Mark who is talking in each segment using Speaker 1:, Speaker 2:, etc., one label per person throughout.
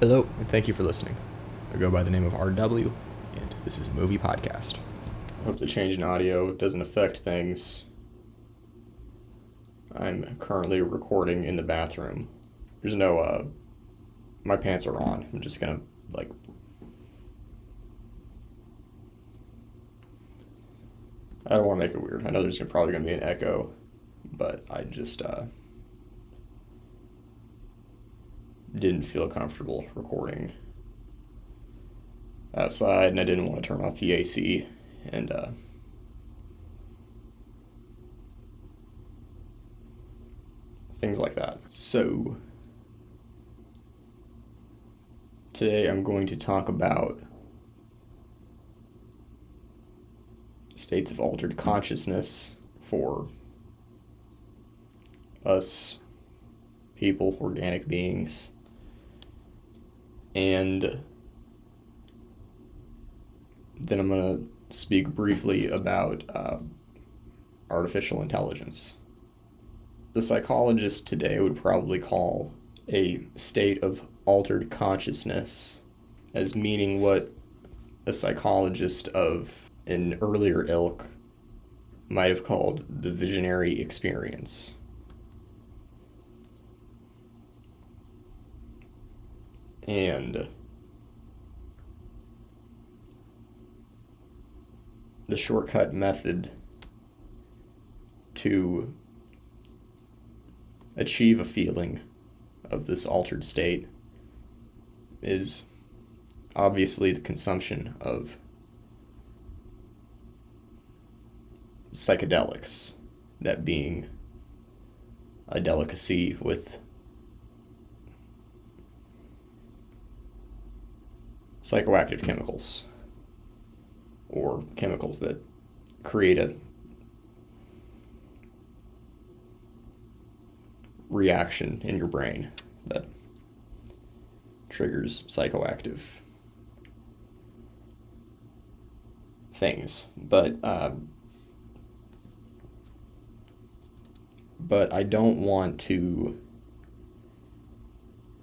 Speaker 1: Hello, and thank you for listening. I go by the name of RW, and this is Movie Podcast. Hope the change in audio doesn't affect things. I'm currently recording in the bathroom. There's no, uh, my pants are on. I'm just gonna, like, I don't want to make it weird. I know there's probably gonna be an echo, but I just, uh, didn't feel comfortable recording outside and I didn't want to turn off the AC and uh, things like that. So today I'm going to talk about states of altered consciousness for us people, organic beings and then I'm going to speak briefly about uh, artificial intelligence. The psychologist today would probably call a state of altered consciousness as meaning what a psychologist of an earlier ilk might have called the visionary experience. And the shortcut method to achieve a feeling of this altered state is obviously the consumption of psychedelics, that being a delicacy with psychoactive chemicals or chemicals that create a reaction in your brain that triggers psychoactive things. But uh, but I don't want to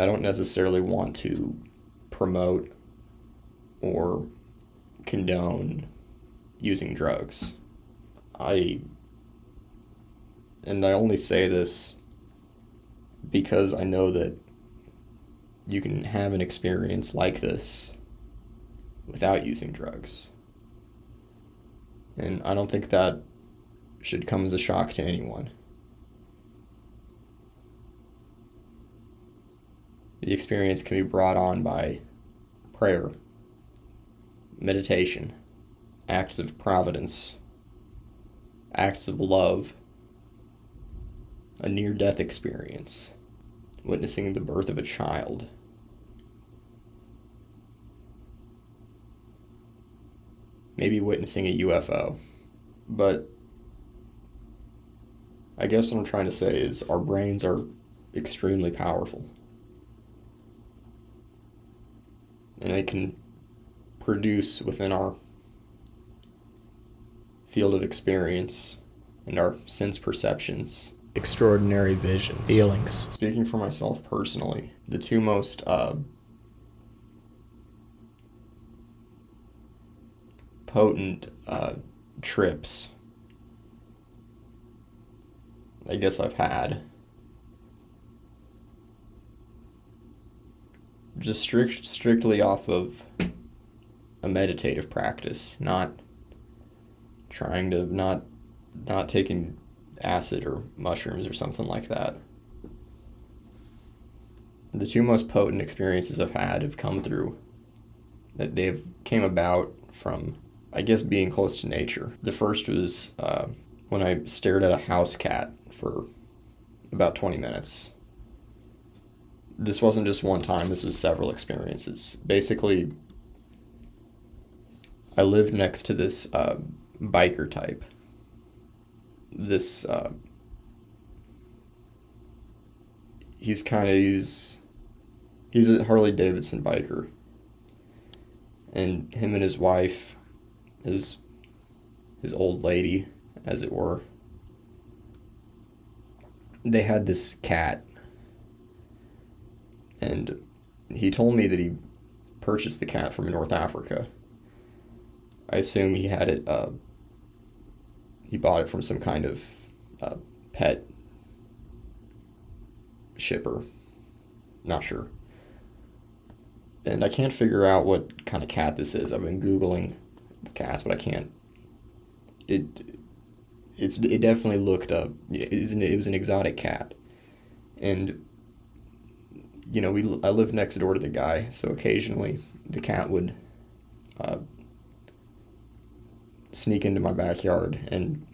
Speaker 1: I don't necessarily want to promote or condone using drugs. I and I only say this because I know that you can have an experience like this without using drugs. And I don't think that should come as a shock to anyone. The experience can be brought on by prayer meditation, acts of providence, acts of love, a near death experience, witnessing the birth of a child. Maybe witnessing a UFO. But I guess what I'm trying to say is our brains are extremely powerful. And they can produce within our field of experience and our sense perceptions extraordinary visions
Speaker 2: feelings.
Speaker 1: speaking for myself personally the two most uh, potent uh, trips i guess i've had just strict, strictly off of a meditative practice, not trying to not not taking acid or mushrooms or something like that. The two most potent experiences I've had have come through that they've came about from I guess being close to nature. The first was uh, when I stared at a house cat for about 20 minutes. This wasn't just one time, this was several experiences. Basically, I lived next to this uh, biker type. This uh, he's kind of he's he's a Harley Davidson biker, and him and his wife, his his old lady, as it were. They had this cat, and he told me that he purchased the cat from North Africa. I assume he had it. Uh, he bought it from some kind of uh, pet shipper. Not sure. And I can't figure out what kind of cat this is. I've been googling the cats, but I can't. It it's it definitely looked up. It was an, exotic cat, and you know we I lived next door to the guy, so occasionally the cat would uh, sneak into my backyard, and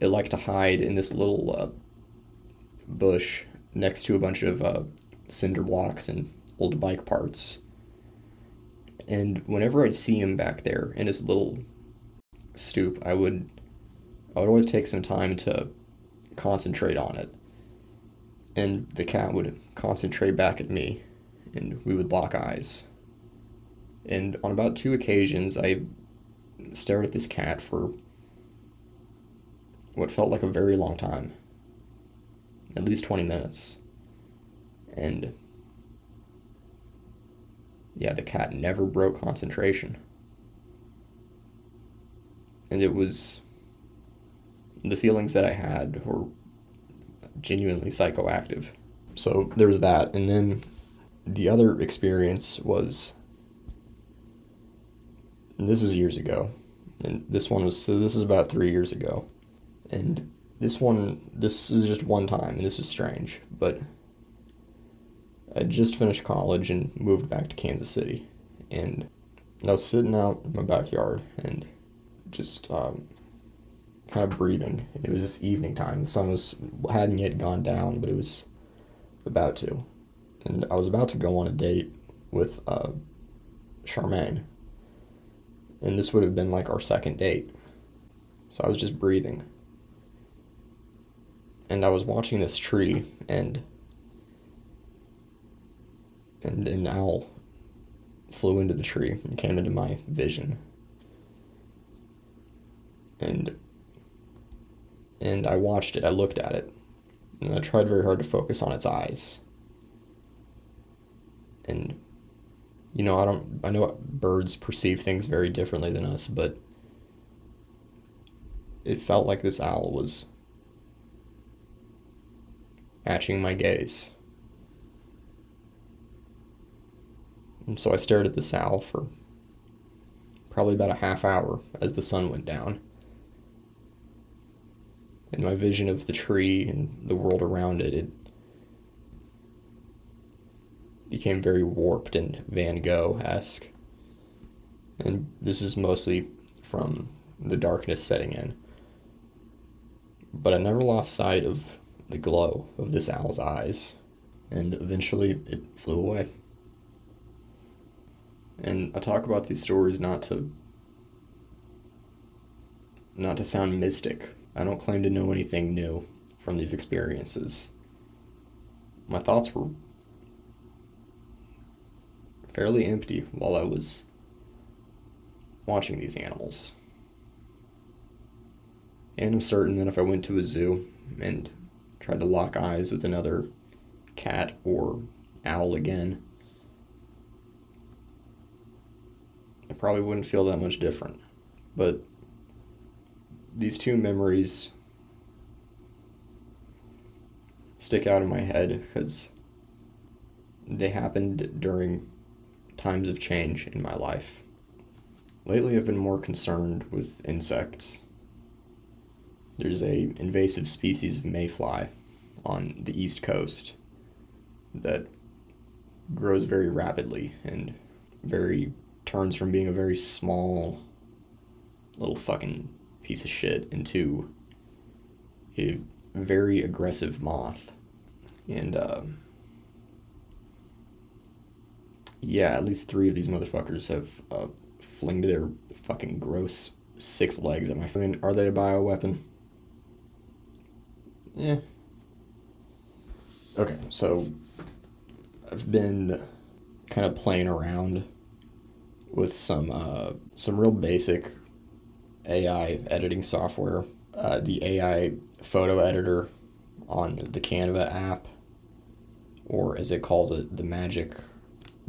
Speaker 1: it liked to hide in this little uh, bush next to a bunch of uh, cinder blocks and old bike parts. And whenever I'd see him back there in his little stoop, I would I would always take some time to concentrate on it. And the cat would concentrate back at me, and we would lock eyes. And on about two occasions, I stared at this cat for what felt like a very long time at least 20 minutes. And yeah, the cat never broke concentration. And it was the feelings that I had were genuinely psychoactive. So there's that. And then the other experience was this was years ago. And this one was so this is about three years ago. And this one, this is just one time, and this was strange, but I just finished college and moved back to Kansas City, and I was sitting out in my backyard and just um, kind of breathing. And it was this evening time. The sun was hadn't yet gone down, but it was about to, and I was about to go on a date with uh, Charmaine, and this would have been like our second date. So I was just breathing and I was watching this tree and and an owl flew into the tree and came into my vision. And and I watched it, I looked at it, and I tried very hard to focus on its eyes. And you know, I don't I know birds perceive things very differently than us, but it felt like this owl was matching my gaze. And so I stared at the owl for probably about a half hour as the sun went down. And my vision of the tree and the world around it, it became very warped and Van Gogh esque. And this is mostly from the darkness setting in. But I never lost sight of the glow of this owl's eyes, and eventually it flew away. And I talk about these stories not to not to sound mystic. I don't claim to know anything new from these experiences. My thoughts were fairly empty while I was watching these animals. And I'm certain that if I went to a zoo and tried to lock eyes with another cat or owl again, I probably wouldn't feel that much different. But these two memories stick out in my head because they happened during times of change in my life. Lately, I've been more concerned with insects there's a invasive species of mayfly on the east coast that grows very rapidly and very turns from being a very small little fucking piece of shit into a very aggressive moth. And uh, yeah, at least three of these motherfuckers have uh, flinged their fucking gross six legs at my. I mean, are they a bioweapon? Yeah. Okay, so I've been kind of playing around with some uh, some real basic AI editing software. Uh, the AI photo editor on the Canva app, or as it calls it, the Magic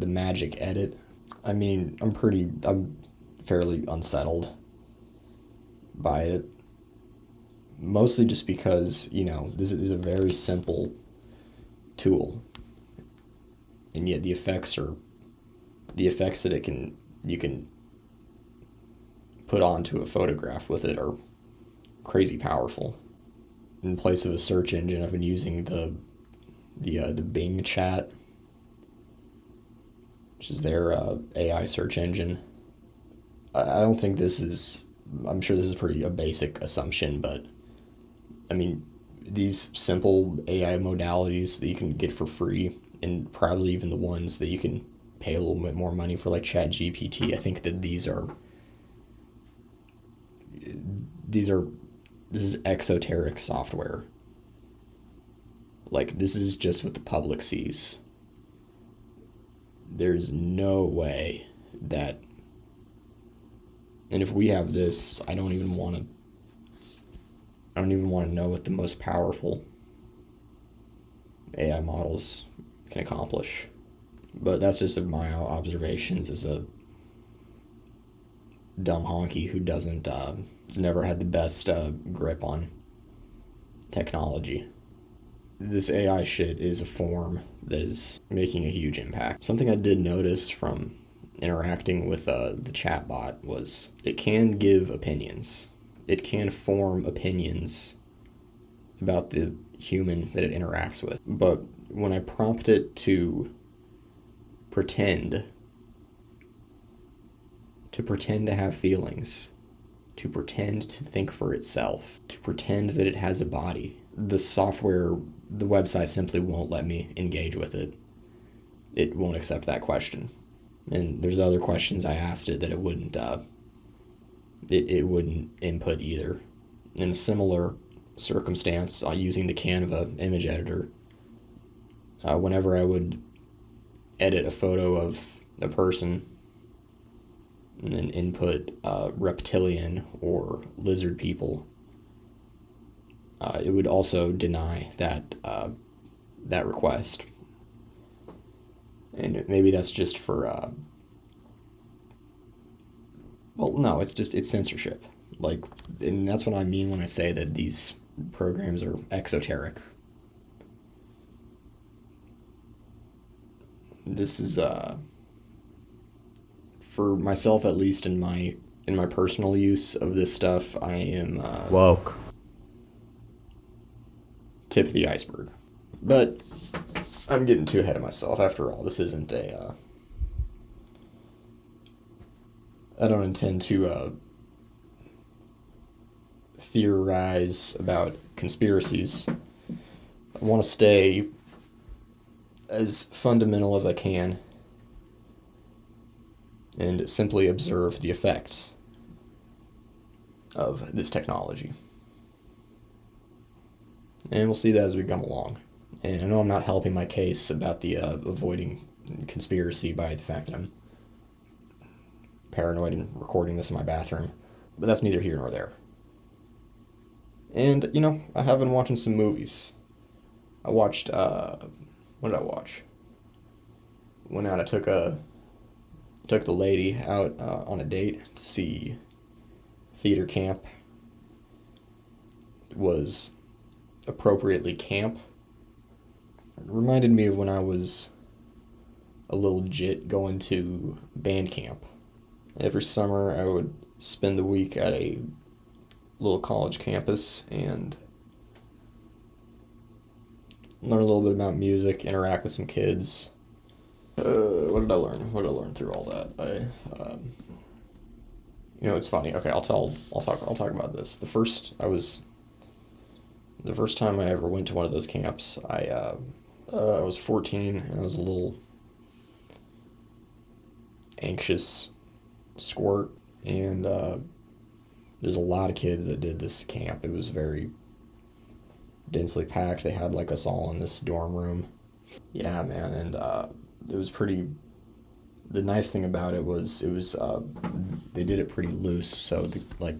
Speaker 1: the magic edit. I mean, I'm pretty, I'm fairly unsettled by it. Mostly just because, you know, this is a very simple tool. And yet the effects are the effects that it can you can put onto a photograph with it are crazy powerful. In place of a search engine, I've been using the the uh, the Bing chat, which is their uh, AI search engine. I, don't think this is. I'm sure this is pretty a basic assumption, but I mean, these simple AI modalities that you can get for free, and probably even the ones that you can pay a little bit more money for, like Chat GPT. I think that these are these are this is exoteric software. Like this is just what the public sees. There's no way that and if we have this, I don't even want to I don't even want to know what the most powerful AI models can accomplish. But that's just my observations as a dumb honky who doesn't uh, never had the best uh, grip on technology. This AI shit is a form that is making a huge impact. Something I did notice from interacting with uh, the chatbot was it can give opinions. It can form opinions about the human that it interacts with. But when I prompt it to pretend to pretend to have feelings, to pretend to think for itself, to pretend that it has a body. The software, the website simply won't let me engage with it. It won't accept that question. And there's other questions I asked it that it wouldn't uh, it, it wouldn't input either. In a similar circumstance, uh, using the Canva image editor, uh, whenever I would edit a photo of a person and then input uh, reptilian or lizard people, uh, it would also deny that uh, that request. And maybe that's just for. Uh, well, no, it's just it's censorship. Like, and that's what I mean when I say that these programs are exoteric. This is uh for myself at least in my in my personal use of this stuff, I am uh,
Speaker 2: woke.
Speaker 1: Tip of the iceberg, but I'm getting too ahead of myself. After all, this isn't a. Uh, I don't intend to uh, theorize about conspiracies. I want to stay as fundamental as I can and simply observe the effects of this technology. And we'll see that as we come along. And I know I'm not helping my case about the uh, avoiding conspiracy by the fact that I'm paranoid and recording this in my bathroom, but that's neither here nor there. And, you know, I have been watching some movies. I watched, uh, what did I watch? Went out, I took a took the lady out uh, on a date to see theater camp was appropriately camp it reminded me of when i was a little jit going to band camp every summer i would spend the week at a little college campus and learn a little bit about music interact with some kids uh, what did I learn? What did I learn through all that? I, um, you know, it's funny. Okay, I'll tell. I'll talk. I'll talk about this. The first I was. The first time I ever went to one of those camps, I uh, uh, I was fourteen and I was a little anxious squirt, and uh, there's a lot of kids that did this camp. It was very densely packed. They had like us all in this dorm room. Yeah, man, and uh, it was pretty. The nice thing about it was it was uh, they did it pretty loose, so the, like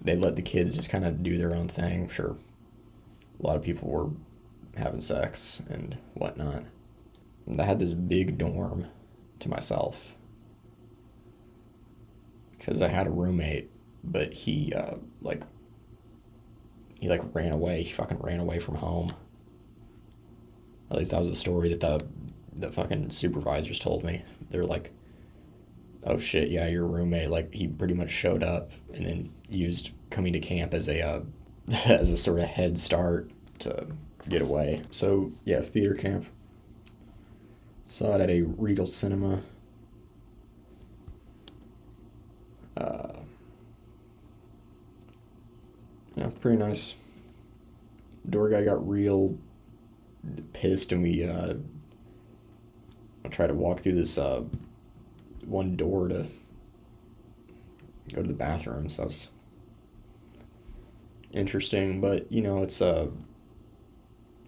Speaker 1: they let the kids just kind of do their own thing. Sure, a lot of people were having sex and whatnot, And I had this big dorm to myself because I had a roommate, but he uh, like he like ran away. He fucking ran away from home. At least that was the story that the the fucking supervisors told me. They're like, "Oh shit, yeah, your roommate like he pretty much showed up and then used coming to camp as a uh, as a sort of head start to get away." So yeah, theater camp. Saw it at a Regal Cinema. Uh, yeah, pretty nice. Door guy got real pissed, and we uh, tried to walk through this uh, one door to go to the bathroom. So it's interesting, but you know, it's a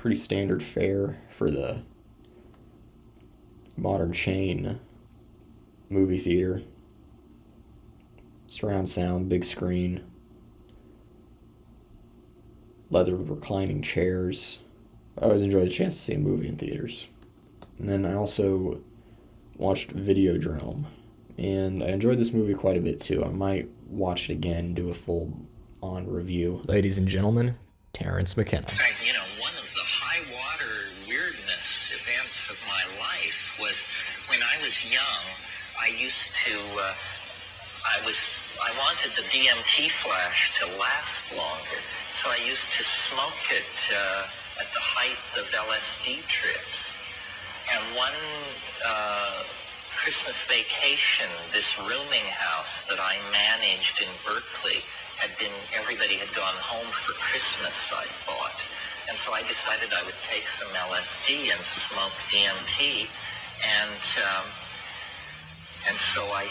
Speaker 1: pretty standard fare for the modern chain movie theater. Surround sound, big screen, leather reclining chairs. I always enjoy the chance to see a movie in theaters. And then I also watched Videodrome, and I enjoyed this movie quite a bit too. I might watch it again, do a full on review. Ladies and gentlemen, Terence McKenna.
Speaker 2: You know, young. I used to, uh, I was, I wanted the DMT flash to last longer, so I used to smoke it uh, at the height of LSD trips. And one uh, Christmas vacation, this rooming house that I managed in Berkeley had been, everybody had gone home for Christmas, I thought. And so I decided I would take some LSD and smoke DMT. And, um, and so I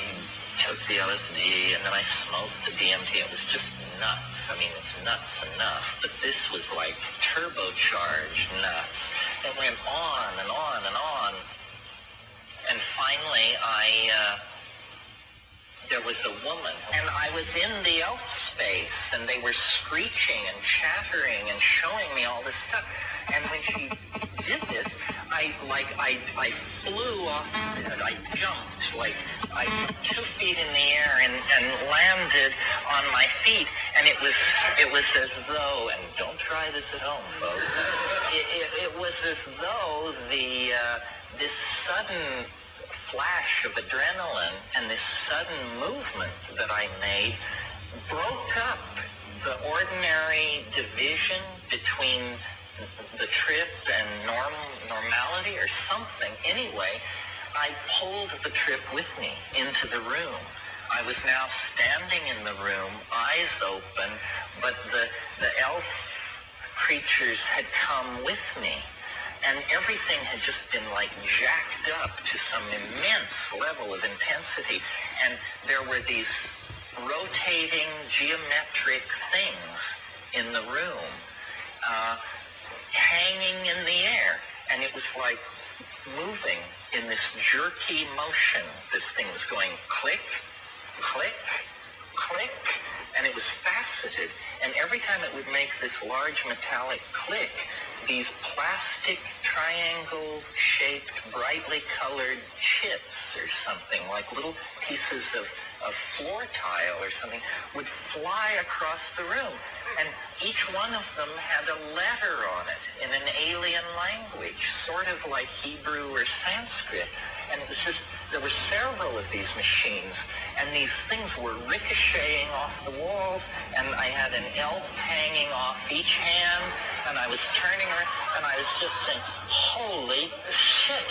Speaker 2: took the LSD and then I smoked the DMT. It was just nuts. I mean, it's nuts enough. But this was like turbocharged nuts. It went on and on and on. And finally, I, uh, there was a woman, and I was in the elf space, and they were screeching and chattering and showing me all this stuff. And when she did this, I like I I flew off. I jumped like I two feet in the air and, and landed on my feet, and it was it was as though and don't try this at home, folks. It, it, it was as though the uh, this sudden flash of adrenaline and this sudden movement that I made broke up the ordinary division between the trip and norm normality or something. Anyway, I pulled the trip with me into the room. I was now standing in the room, eyes open, but the, the elf creatures had come with me and everything had just been like jacked up to some immense level of intensity. And there were these rotating geometric things in the room, uh, hanging in the air. And it was like moving in this jerky motion. This thing was going click, click, click, and it was faceted. And every time it would make this large metallic click, these plastic triangle-shaped, brightly colored chips or something, like little pieces of, of floor tile or something, would fly across the room. And each one of them had a letter on it in an alien language, sort of like Hebrew or Sanskrit. And it was just, there were several of these machines, and these things were ricocheting off the walls, and I had an elf hanging off each hand, and I was turning around, and I was just saying, holy shit.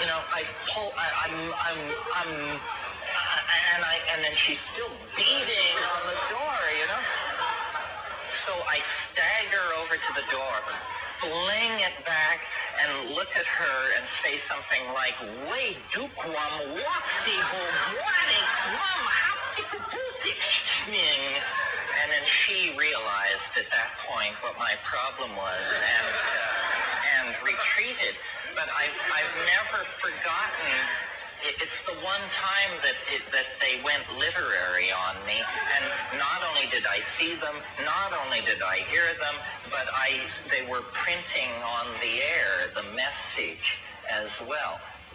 Speaker 2: You know, I pull, I, I'm, I'm, I'm, uh, and I, and then she's still beating on the door, you know? So I stagger over to the door, fling it back, and look at her and say something like, Way duquam Wait, dukwam waksi And then she realized at that point what my problem was and, uh, and retreated. But I've, I've never forgotten it's the one time that it, that they went literary on me, and not only did I see them, not only did I hear them, but I they were printing on the air the message, as well.